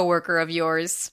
coworker of yours.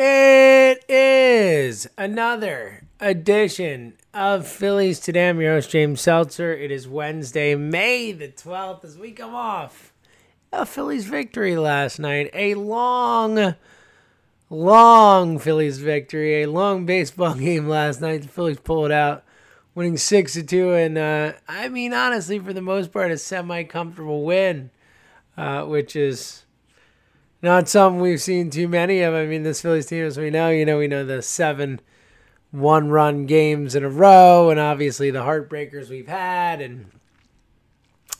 It is another edition of Phillies Today. I'm your host, James Seltzer. It is Wednesday, May the 12th, as we come off a Phillies victory last night. A long, long Phillies victory, a long baseball game last night. The Phillies pulled out, winning 6 to 2. And uh, I mean, honestly, for the most part, a semi comfortable win, uh, which is not something we've seen too many of. I mean, this Phillies team, as we know, you know, we know the seven one run games in a row, and obviously the heartbreakers we've had. And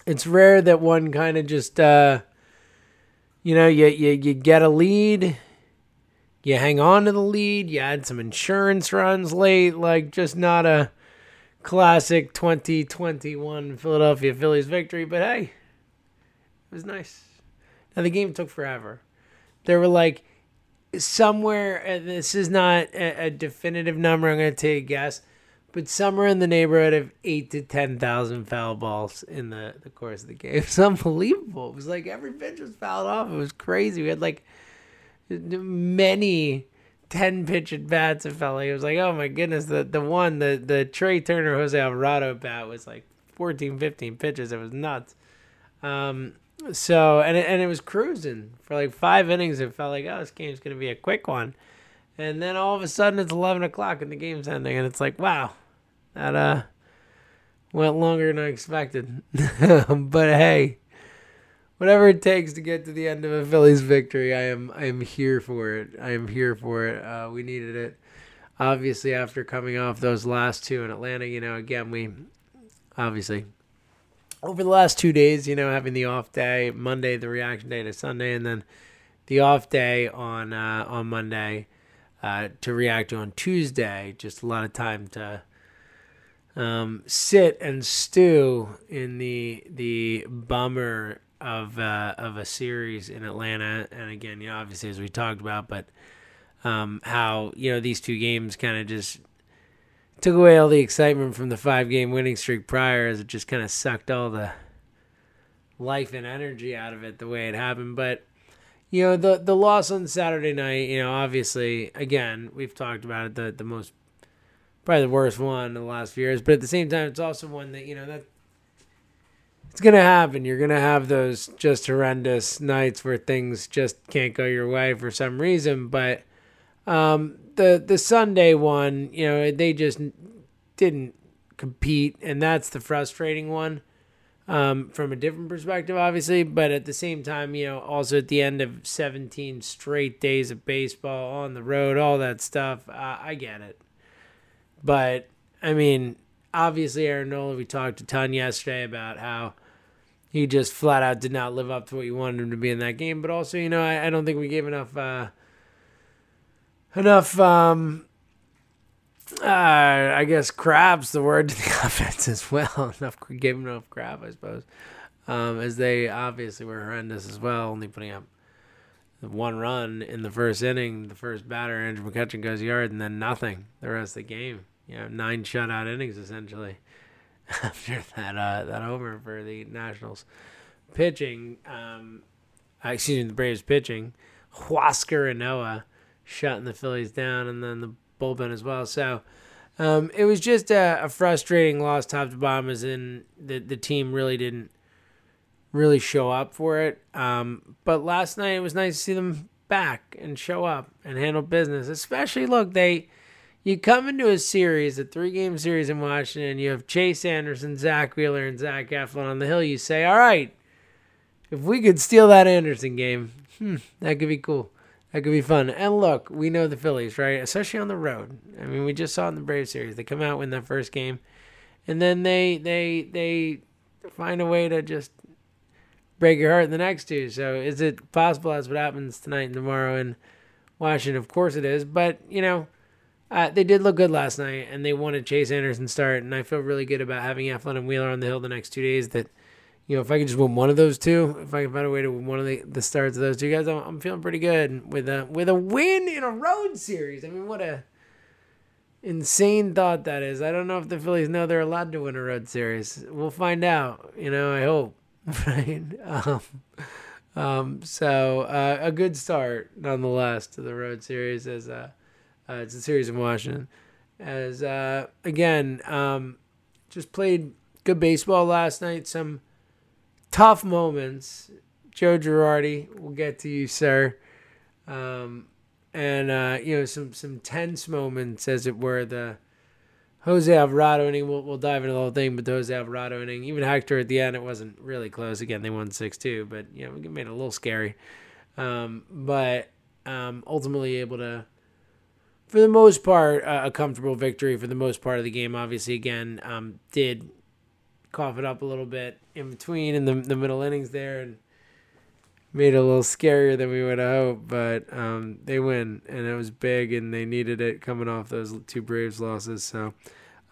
it's rare that one kind of just, uh, you know, you, you, you get a lead, you hang on to the lead, you add some insurance runs late, like just not a classic 2021 Philadelphia Phillies victory. But hey, it was nice. Now the game took forever. There were like somewhere. And this is not a, a definitive number. I'm going to take a guess, but somewhere in the neighborhood of eight to ten thousand foul balls in the the course of the game. It's unbelievable. It was like every pitch was fouled off. It was crazy. We had like many. 10 pitch at bats it felt like it was like oh my goodness the the one the the Trea Turner Jose Alvarado bat was like 14 15 pitches it was nuts um so and it, and it was cruising for like five innings. It felt like oh, this game's gonna be a quick one, and then all of a sudden it's eleven o'clock and the game's ending, and it's like wow, that uh went longer than I expected. but hey, whatever it takes to get to the end of a Phillies victory, I am I am here for it. I am here for it. Uh, we needed it. Obviously, after coming off those last two in Atlanta, you know, again we obviously over the last two days, you know, having the off day, Monday the reaction day to Sunday, and then the off day on uh, on Monday uh, to react on Tuesday. Just a lot of time to um, sit and stew in the the bummer of uh, of a series in Atlanta, and again, you know, obviously as we talked about, but um, how you know these two games kind of just took away all the excitement from the five game winning streak prior as it just kind of sucked all the life and energy out of it the way it happened. But you know the the loss on Saturday night you know obviously again we've talked about it the the most probably the worst one in the last few years. But at the same time it's also one that you know that it's gonna happen. You're gonna have those just horrendous nights where things just can't go your way for some reason. But um the the Sunday one, you know, they just didn't compete, and that's the frustrating one. Um, from a different perspective, obviously, but at the same time, you know, also at the end of 17 straight days of baseball on the road, all that stuff, uh, I get it. But I mean, obviously, Aaron Nola, we talked a ton yesterday about how he just flat out did not live up to what you wanted him to be in that game. But also, you know, I, I don't think we gave enough. Uh, enough um uh, I guess crab's the word to the offense as well. enough gave enough crap, I suppose. Um, as they obviously were horrendous as well, only putting up one run in the first inning. The first batter, Andrew McCutchen, goes yard, and then nothing the rest of the game. You know, nine shutout innings essentially after that uh, that homer for the Nationals pitching. Um, excuse me, the Braves pitching. Huascar Ynoa shutting the Phillies down, and then the bullpen as well. So um, it was just a, a, frustrating loss, top to bottom, as in the the team really didn't really show up for it. Um, but last night it was nice to see them back and show up and handle business. Especially, look, they you come into a series, a three game series in Washington, you have Chase Anderson, Zack Wheeler, and Zach Eflin on the hill. You say, all right, if we could steal that Anderson game, hmm, that could be cool. That could be fun. And look, we know the Phillies, right? Especially on the road. I mean, we just saw in the Brave series. They come out win that first game, and then they they they find a way to just break your heart in the next two. So is it possible that's what happens tonight and tomorrow in Washington? Of course it is. But you know, uh, they did look good last night, and they wanted Chase Anderson start, and I feel really good about having Eflin and Wheeler on the hill the next two days. That you know, if I could just win one of those two, if I can find a way to win one of the, the starts of those two guys, I'm, I'm feeling pretty good with a with a win in a road series. I mean, what a insane thought that is. I don't know if the Phillies know they're allowed to win a road series. We'll find out. You know, I hope. Right. Um, um, so uh, a good start nonetheless to the road series as uh, uh, it's a series in Washington. As uh, again, um, just played good baseball last night. Some tough moments. Joe Girardi, we'll get to you, sir. Um, and uh, you know some some tense moments, as it were. The Jose Alvarado inning. We'll we'll dive into the whole thing, but the Jose Alvarado inning, even Hector at the end, it wasn't really close. Again, they won six two, but you know it made it a little scary. Um, but um, ultimately able to, for the most part, uh, a comfortable victory for the most part of the game. Obviously, again, um, did cough it up a little bit in between in the the middle innings there and made it a little scarier than we would have hoped, but um, they win, and it was big, and they needed it coming off those two Braves losses. So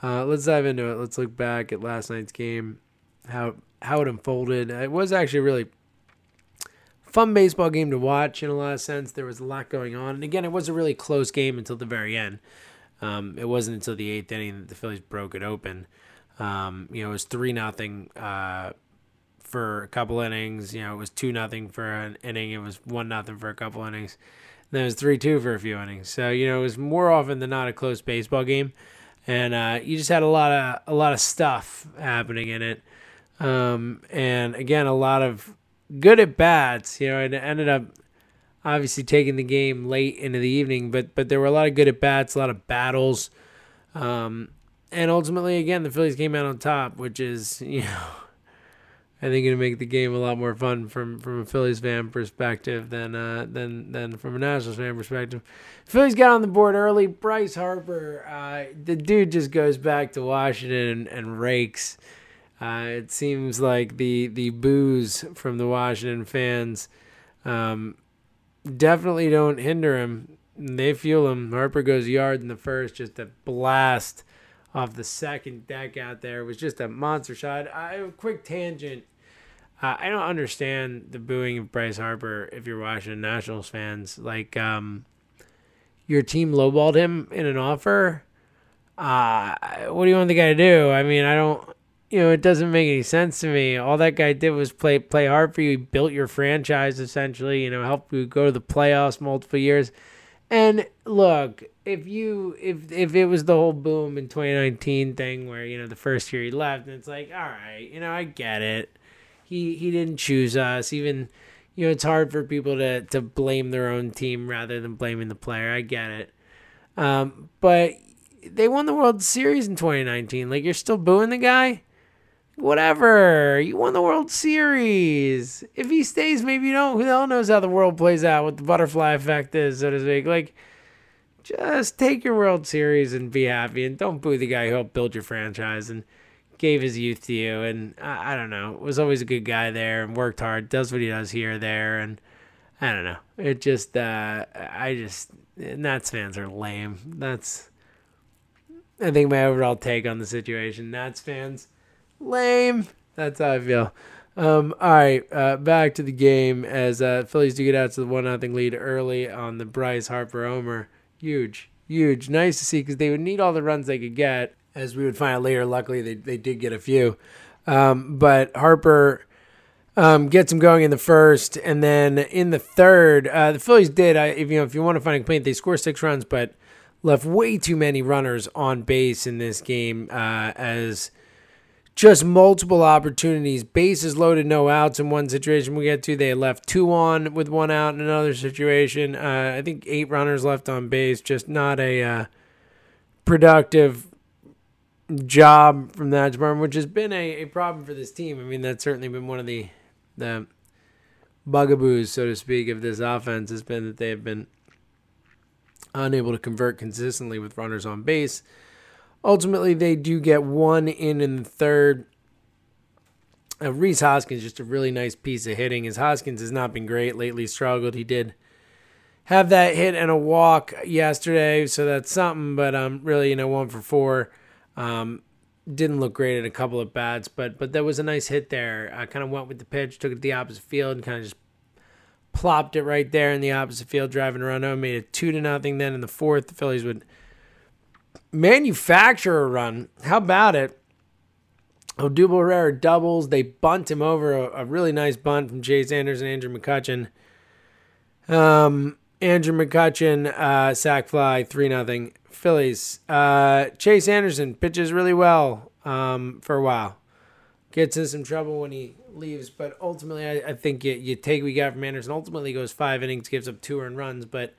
uh, let's dive into it. Let's look back at last night's game, how how it unfolded. It was actually really fun baseball game to watch in a lot of sense. There was a lot going on, and again, it was a really close game until the very end. Um, it wasn't until the eighth inning that the Phillies broke it open. Um, you know, it was three nothing. Uh, for a couple innings. You know, it was two nothing for an inning. It was one nothing for a couple innings. And then it was three two for a few innings. So you know, it was more often than not a close baseball game, and uh, you just had a lot of a lot of stuff happening in it. Um, and again, a lot of good at bats. You know, it ended up obviously taking the game late into the evening, but but there were a lot of good at bats, a lot of battles. Um, and ultimately, again, the Phillies came out on top, which is you know I think it'll make the game a lot more fun from from a Phillies fan perspective than uh, than than from a Nationals fan perspective. Phillies got on the board early. Bryce Harper, uh, the dude just goes back to Washington and, and rakes. Uh, it seems like the the boos from the Washington fans um, definitely don't hinder him. They fuel him. Harper goes yard in the first, just a blast off the second deck out there. It was just a monster shot. I, quick tangent. Uh, I don't understand the booing of Bryce Harper if you're Washington Nationals fans. Like, um, your team lowballed him in an offer. Uh, what do you want the guy to do? I mean, I don't, you know, it doesn't make any sense to me. All that guy did was play play hard for you. He built your franchise essentially. You know, helped you go to the playoffs multiple years. And look, if you if if it was the whole boom in 2019 thing where you know the first year he left, and it's like, all right, you know, I get it. He he didn't choose us. Even you know, it's hard for people to to blame their own team rather than blaming the player. I get it. Um, but they won the World Series in 2019. Like you're still booing the guy. Whatever. You won the World Series. If he stays, maybe you don't. Who the hell knows how the world plays out, what the butterfly effect is, so to speak. Like, just take your World Series and be happy, and don't boo the guy who helped build your franchise and gave his youth to you. And I, I don't know, was always a good guy there and worked hard, does what he does here, there, and I don't know. It just, uh, I just, Nats fans are lame. That's, I think my overall take on the situation. Nats fans lame. That's how I feel. Um, all right, uh, back to the game as uh, Phillies do get out to the one nothing lead early on the Bryce Harper Homer. Huge, huge, nice to see because they would need all the runs they could get. As we would find out later, luckily they they did get a few. Um, but Harper um, gets him going in the first, and then in the third, uh, the Phillies did. I, if you know, if you want to find a complaint, they score six runs, but left way too many runners on base in this game uh, as just multiple opportunities, bases loaded, no outs in one situation we get to. They left two on with one out in another situation. Uh, I think eight runners left on base, just not a uh, productive job from that department, which has been a, a problem for this team. I mean, that's certainly been one of the the bugaboos, so to speak, of this offense has been that they have been unable to convert consistently with runners on base. Ultimately, they do get one in in the third. Uh, Rhys Hoskins just a really nice piece of hitting. As Hoskins has not been great lately, struggled. He did have that hit and a walk yesterday, so that's something. But um, really, you know, one for four. Um, didn't look great at a couple of bats, but but there was a nice hit there. I kind of went with the pitch, took it to the opposite field, and kind of just plopped it right there in the opposite field, driving around. I made it two to nothing. Then in the fourth, the Phillies would manufacture a run. How about it? Odubel Herrera doubles. They bunt him over a, a, really nice bunt from Chase Anderson, Andrew McCutchen. Um, Andrew McCutchen, uh, sac fly, three nothing. Phillies. Uh, Chase Anderson pitches really well um, for a while. Gets in some trouble when he leaves, but ultimately, I, I think you, you take what you got from Anderson. Ultimately, goes five innings, gives up two earned runs, but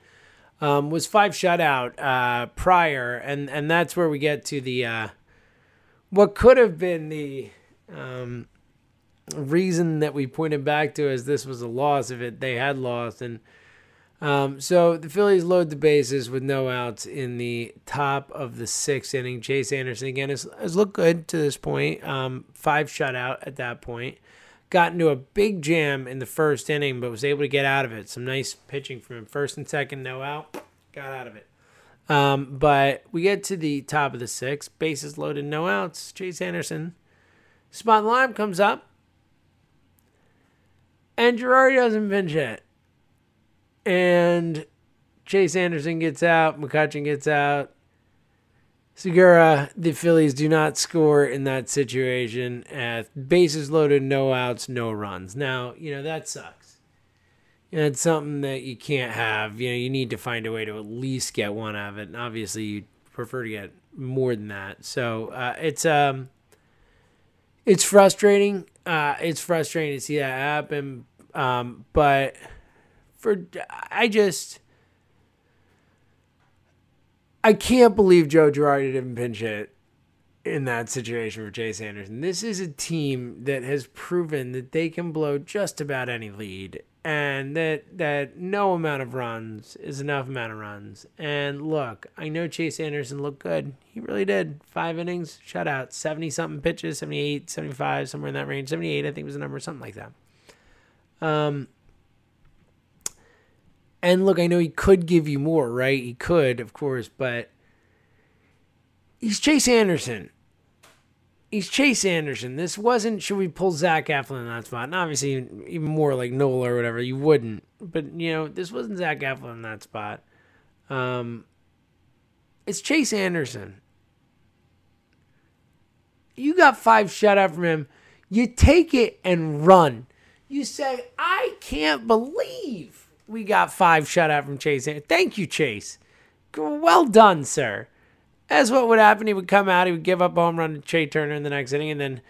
um, was five shutout uh, prior, and and that's where we get to the uh, what could have been the um, reason that we pointed back to as this was a loss if it they had lost and um, so the Phillies load the bases with no outs in the top of the sixth inning. Chase Anderson again has, has looked good to this point. Um, five shutout at that point. Got into a big jam in the first inning, but was able to get out of it. Some nice pitching from him. First and second, no out. Got out of it. Um, but we get to the top of the sixth. Bases loaded, no outs. Chase Anderson. Spot line comes up. And Girardi doesn't pinch it and Chase Anderson gets out, McCutchen gets out. Segura, the Phillies do not score in that situation. At bases loaded, no outs, no runs. Now, you know, that sucks. It's something that you can't have. You know, you need to find a way to at least get one out of it. And obviously, you prefer to get more than that. So uh, it's um, it's frustrating. Uh, it's frustrating to see that happen. Um, but for I just I can't believe Joe Girardi didn't pinch it in that situation for Chase Anderson. This is a team that has proven that they can blow just about any lead and that that no amount of runs is enough amount of runs. And look, I know Chase Anderson looked good. He really did. 5 innings, shutout, 70 something pitches, 78, 75, somewhere in that range. 78 I think was the number something like that. Um and look, I know he could give you more, right? He could, of course, but he's Chase Anderson. He's Chase Anderson. This wasn't should we pull Zach Eflin in that spot? And obviously, even more like Nola or whatever, you wouldn't. But you know, this wasn't Zach Eflin in that spot. Um, it's Chase Anderson. You got five shutout from him. You take it and run. You say, I can't believe we got five shutout from Chase. Thank you, Chase. Well done, sir. As what would happen, he would come out, he would give up a home run to Trea Turner in the next inning, and then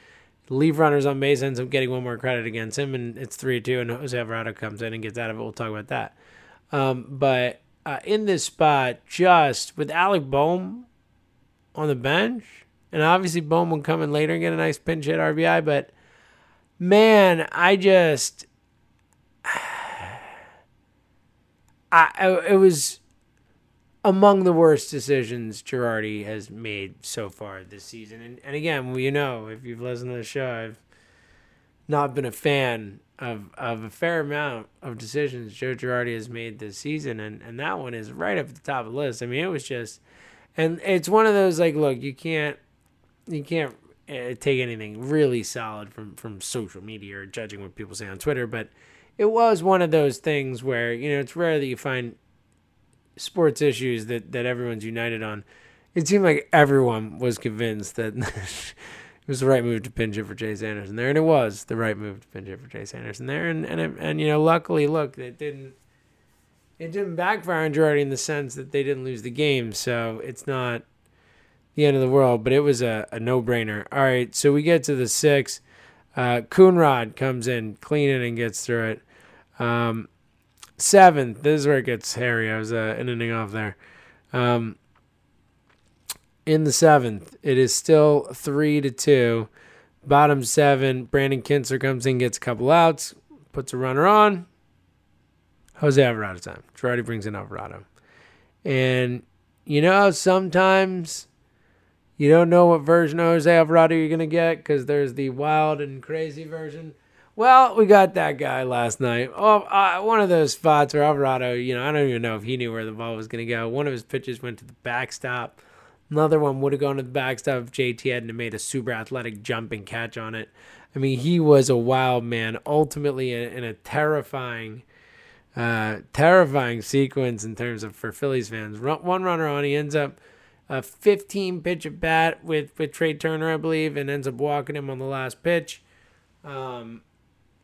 leave runners on base, ends up getting one more credit against him, and it's 3 2, and Jose Alvarado comes in and gets out of it. We'll talk about that. Um, but uh, in this spot, just with Alec Bohm on the bench, and obviously Bohm will come in later and get a nice pinch hit RBI, but man, I just. I, it was among the worst decisions Girardi has made so far this season. And, and again, you know, if you've listened to the show, I've not been a fan of, of a fair amount of decisions Joe Girardi has made this season. And, and that one is right up at the top of the list. I mean, it was just, and it's one of those like, look, you can't, you can't uh, take anything really solid from, from social media or judging what people say on Twitter, but it was one of those things where you know it's rare that you find sports issues that that everyone's united on. It seemed like everyone was convinced that it was the right move to pinch it for Chase Anderson there, and it was the right move to pinch it for Chase Anderson there, and and and, and you know, luckily, look, it didn't it didn't backfire on Girardi in the sense that they didn't lose the game, so it's not the end of the world, but it was a, a no brainer. All right, so we get to the six. Uh, Coonrod comes in, cleaning and gets through it. Um, seventh, this is where it gets hairy. I was uh, ending off there. Um, in the seventh, it is still three to two. Bottom seven, Brandon Kintzler comes in, gets a couple outs, puts a runner on. Jose Alvarado time. Girardi brings in Alvarado. And you know, sometimes you don't know what version of Jose Alvarado you're going to get because there's the wild and crazy version. Well, we got that guy last night. Oh, uh, one of those spots where Alvarado, you know, I don't even know if he knew where the ball was going to go. One of his pitches went to the backstop. Another one would have gone to the backstop if JT hadn't made a super athletic jump and catch on it. I mean, he was a wild man. Ultimately, in, in a terrifying, uh, terrifying sequence in terms of for Phillies fans. Run, one runner on, he ends up a 15 pitch at bat with with Trea Turner, I believe, and ends up walking him on the last pitch. Um,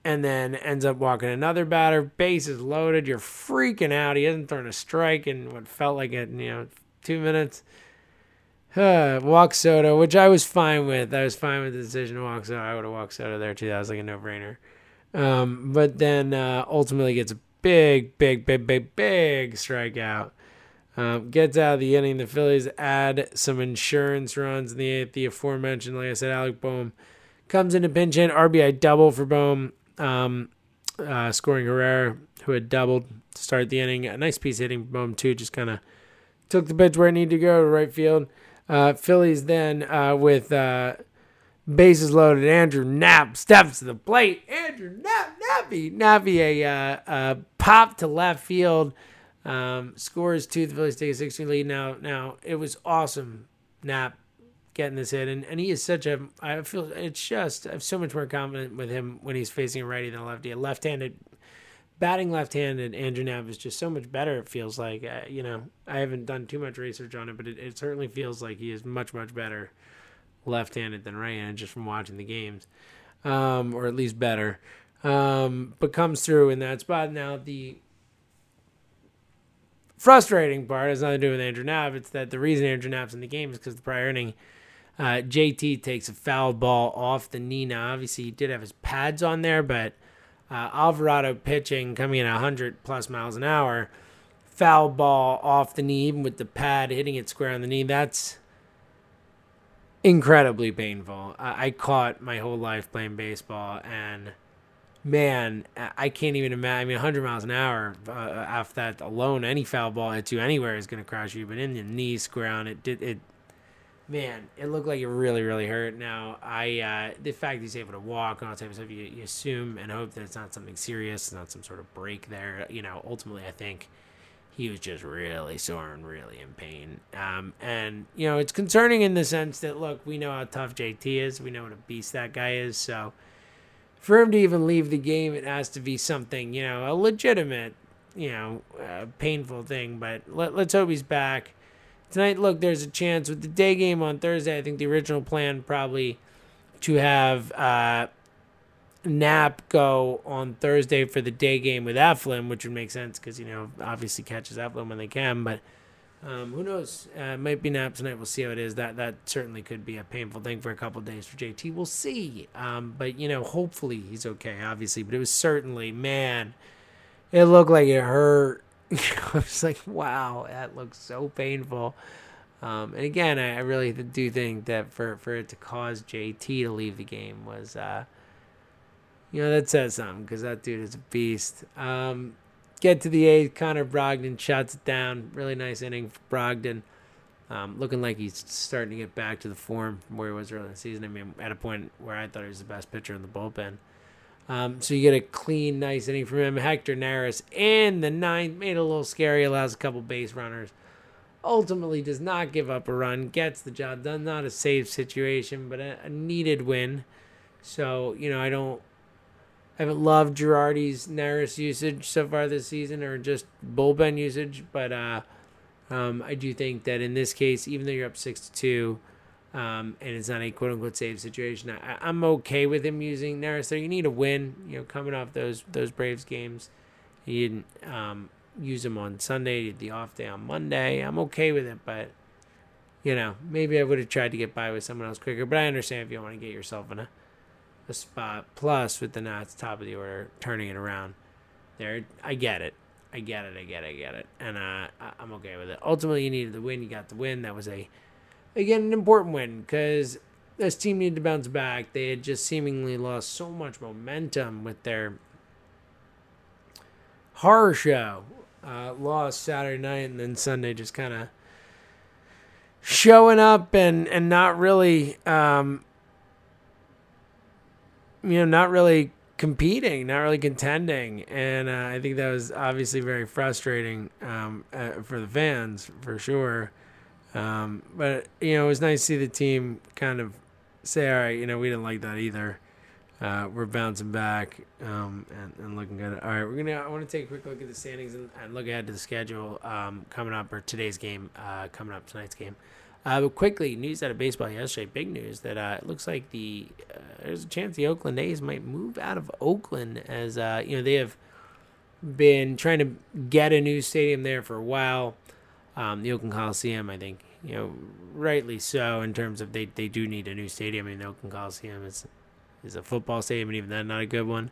and then ends up walking another batter. Base is loaded. You're freaking out. He hasn't thrown a strike in what felt like it, you know, two minutes. Uh, walk Soto, which I was fine with. I was fine with the decision to walk Soto. I would have walked Soto there too. That was like a no brainer. Um, but then uh, ultimately gets a big, big, big, big, big strikeout. Um, gets out of the inning. The Phillies add some insurance runs in the eighth. The aforementioned, like I said, Alec Bohm comes into pinch hit RBI double for Bohm, um, uh, scoring Herrera, who had doubled to start the inning. A nice piece hitting Bohm too. Just kind of took the pitch where it needed to go to right field. Uh, Phillies then uh, with uh, bases loaded. Andrew Knapp steps to the plate. Andrew Knapp, Nappy, Nappy, a, uh, a pop to left field. Um, scores two. The Phillies take a 16 lead. Now, now it was awesome. Knapp getting this hit, and, and he is such a. I feel it's just I'm so much more confident with him when he's facing a righty than a lefty. A left-handed batting left-handed Andrew Knapp is just so much better. It feels like uh, you know I haven't done too much research on it, but it, it certainly feels like he is much much better left-handed than right-handed just from watching the games, um, or at least better. Um, but comes through in that spot. Now the frustrating part has nothing to do with Andrew Knapp. It's that the reason Andrew Knapp's in the game is because the prior inning, uh, JT takes a foul ball off the knee. Now, obviously, he did have his pads on there, but uh, Alvarado pitching coming in 100 plus miles an hour, foul ball off the knee, even with the pad hitting it square on the knee. That's incredibly painful. I, I caught my whole life playing baseball, and man, I can't even imagine. I mean, 100 miles an hour uh, after that alone, any foul ball hits you anywhere is going to crush you. But in the knee square on it, did it. Man, it looked like it really, really hurt. Now, I uh, the fact he's able to walk and all that type of stuff, you, you assume and hope that it's not something serious, not some sort of break there. You know, ultimately, I think he was just really sore and really in pain. Um, and you know, it's concerning in the sense that look, we know how tough JT is, we know what a beast that guy is, so for him to even leave the game, it has to be something, you know, a legitimate, you know, uh, painful thing. But let, let's hope he's back. Tonight, look, there's a chance with the day game on Thursday. I think the original plan probably to have uh, Knapp go on Thursday for the day game with Eflin, which would make sense because, you know, obviously catches Eflin when they can. But um, who knows? Uh, might be Knapp tonight. We'll see how it is. That that certainly could be a painful thing for a couple days for JT. We'll see. Um, but you know, hopefully he's okay. Obviously, but it was certainly man. It looked like it hurt. I was like, wow, that looks so painful. Um, and again, I, I, really do think that for for it to cause JT to leave the game was, uh, you know, that says something because that dude is a beast. Um, Get to the eighth. Connor Brogdon shuts it down. Really nice inning for Brogdon. Um, looking like he's starting to get back to the form from where he was early in the season. I mean, at a point where I thought he was the best pitcher in the bullpen. Um, so you get a clean, nice inning from him. Hector Neris in the ninth made it a little scary, allows a couple base runners. Ultimately, does not give up a run, gets the job done. Not a safe situation, but a, a needed win. So you know, I don't I haven't loved Girardi's Neris usage so far this season, or just bullpen usage, but uh, um, I do think that in this case, even though you're up six to two, um, and it's not a quote unquote save situation, I, am okay with him using Neris there. You need a win, you know, coming off those those Braves games. You didn't um, use him on Sunday, the off day on Monday. I'm okay with it, but you know, maybe I would have tried to get by with someone else quicker. But I understand if you want to get yourself in a a spot. Plus, with the Nats top of the order, turning it around, there, I get it. I get it. I get it. I get it. And uh, I'm okay with it. Ultimately, you needed the win. You got the win. That was a, again, an important win because this team needed to bounce back. They had just seemingly lost so much momentum with their horror show. Uh, lost Saturday night and then Sunday just kind of showing up and and not really um, you know not really competing, not really contending, and uh, I think that was obviously very frustrating um, uh, for the fans for sure. Um, but you know, it was nice to see the team kind of say, "All right, you know, we didn't like that either. Uh, we're bouncing back um, and, and, looking good." All right, we're gonna. I want to take a quick look at the standings and, and look ahead to the schedule um, coming up or today's game uh, coming up tonight's game. Uh, but quickly, news out of baseball yesterday. Big news that uh, it looks like the uh, there's a chance the Oakland A's might move out of Oakland as uh, you know they have been trying to get a new stadium there for a while. Um, the Oakland Coliseum, I think, you know, rightly so in terms of they, they do need a new stadium. I mean, the Oakland Coliseum is is a football stadium, and even then, not a good one.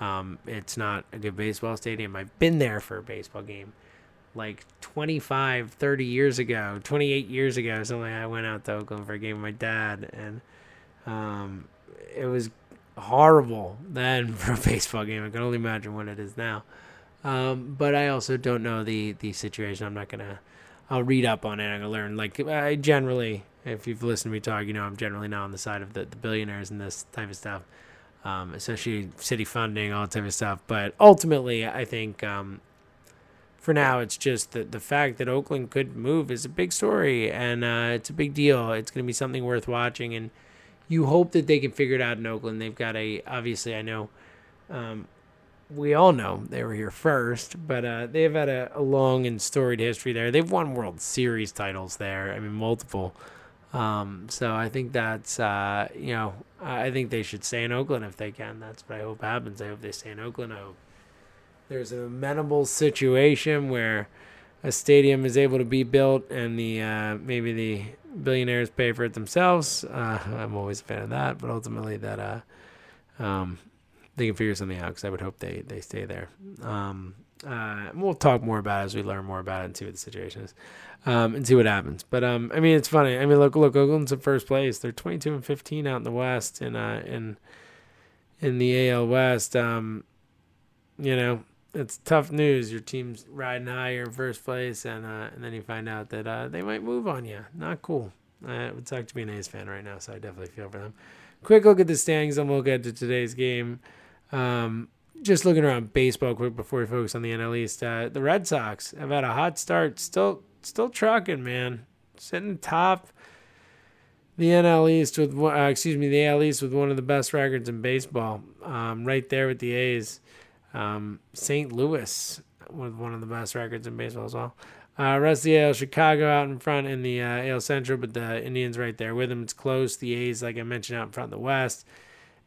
Um, it's not a good baseball stadium. I've been there for a baseball game like 25, 30 years ago, 28 years ago, something. I went out to Oakland for a game with my dad, and um, it was horrible then for a baseball game. I can only imagine what it is now. Um, but I also don't know the the situation. I'm not gonna. I'll read up on it. I'm gonna learn. Like I generally, if you've listened to me talk, you know I'm generally not on the side of the, the billionaires and this type of stuff, um, especially city funding, all that type of stuff. But ultimately, I think um, for now, it's just the, the fact that Oakland could move is a big story and uh, it's a big deal. It's to be something worth watching, and you hope that they can figure it out in Oakland. They've got a obviously, I know, um, we all know they were here first, but uh, they've had a, a, long and storied history there. They've won World Series titles there. I mean, multiple. Um, so I think that's uh, you know I think they should stay in Oakland if they can. That's what I hope happens. I hope they stay in Oakland. I hope there's an amenable situation where a stadium is able to be built and the uh, maybe the billionaires pay for it themselves. Uh, I'm always a fan of that, but ultimately that uh, um, they can figure something out because I would hope they they stay there. Um, uh, we'll talk more about it as we learn more about it and see what the situation is, um, and see what happens. But um, I mean, it's funny. I mean, look, look, Oakland's in first place. They're 22 and 15 out in the West, and uh, in in the AL West. Um, you know, it's tough news. Your team's riding high, you're in first place, and uh, and then you find out that uh, they might move on you. Not cool. Uh, it would suck to be an A's fan right now, so I definitely feel for them. Quick look at the standings, and we'll get to today's game. Um, just looking around baseball quick before we focus on the NL East. Uh, the Red Sox have had a hot start. Still, still trucking, man. Sitting top the NL East with, uh, excuse me, the AL East with one of the best records in baseball. Um, right there with the A's. Um, St. Louis with one of the best records in baseball as well. Uh, rest of the AL, Chicago out in front in the uh, AL Central, but the Indians right there with them. It's close. The A's, like I mentioned, out in front of the West.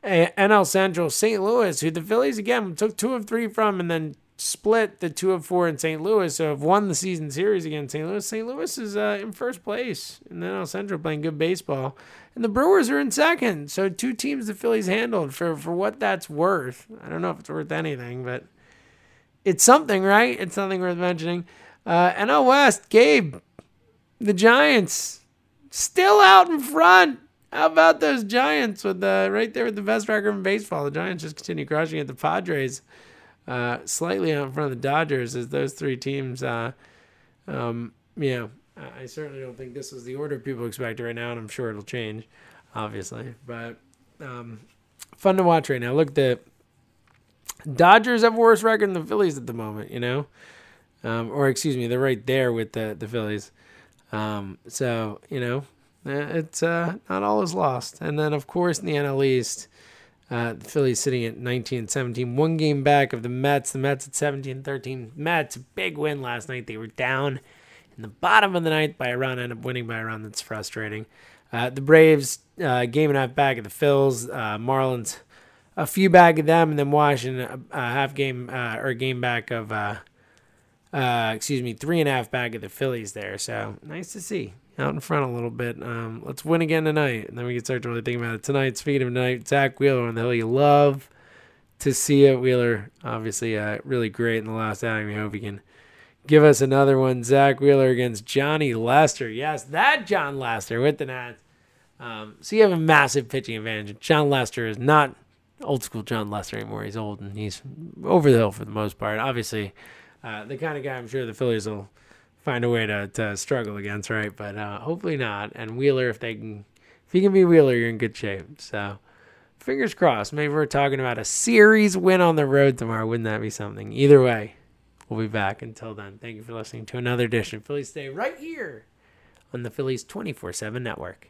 NL Central, St. Louis, who the Phillies again took two of three from, and then split the two of four in St. Louis. So have won the season series against St. Louis. St. Louis is uh, in first place in the NL Central, playing good baseball, and the Brewers are in second. So two teams the Phillies handled for for what that's worth. I don't know if it's worth anything, but it's something, right? It's something worth mentioning. Uh, NL West, Gabe, the Giants still out in front. How about those Giants with the right there with the best record in baseball? The Giants just continue crushing it. The Padres uh, slightly out in front of the Dodgers as those three teams. Uh, um, know, I certainly don't think this is the order people expect right now, and I'm sure it'll change, obviously. But um, fun to watch right now. Look, the Dodgers have a worse record than the Phillies at the moment. You know, um, or excuse me, they're right there with the the Phillies. Um, so you know, it's uh, not all is lost. And then of course in the NL East. Uh, the Phillies sitting at 19 and 17, one game back of the Mets. The Mets at 17 13. Mets, big win last night. They were down in the bottom of the ninth by a run, end up winning by a run. That's frustrating. Uh, the Braves, uh, game and a half back of the Phils. Uh, Marlins, a few back of them, and then Washington, a, a half game uh, or game back of uh, uh, excuse me, three and a half back of the Phillies there. So nice to see out in front a little bit. Um, let's win again tonight, and then we can start to really think about it tonight. Speaking of tonight, Zack Wheeler on the hill. You love to see it. Wheeler, obviously, uh, really great in the last outing. We hope he can give us another one. Zack Wheeler against Johnny Lester. Yes, that Jon Lester with the Nats. Um, so you have a massive pitching advantage. Jon Lester is not old school Jon Lester anymore. He's old and he's over the hill for the most part. Obviously, uh, the kind of guy I'm sure the Phillies will find a way to, to struggle against, right? But uh, hopefully not. And Wheeler, if they can, if he can be Wheeler, you're in good shape. So fingers crossed. Maybe we're talking about a series win on the road tomorrow. Wouldn't that be something? Either way, we'll be back. Until then, thank you for listening to another edition. Phillies stay right here on the Phillies 24 7 network.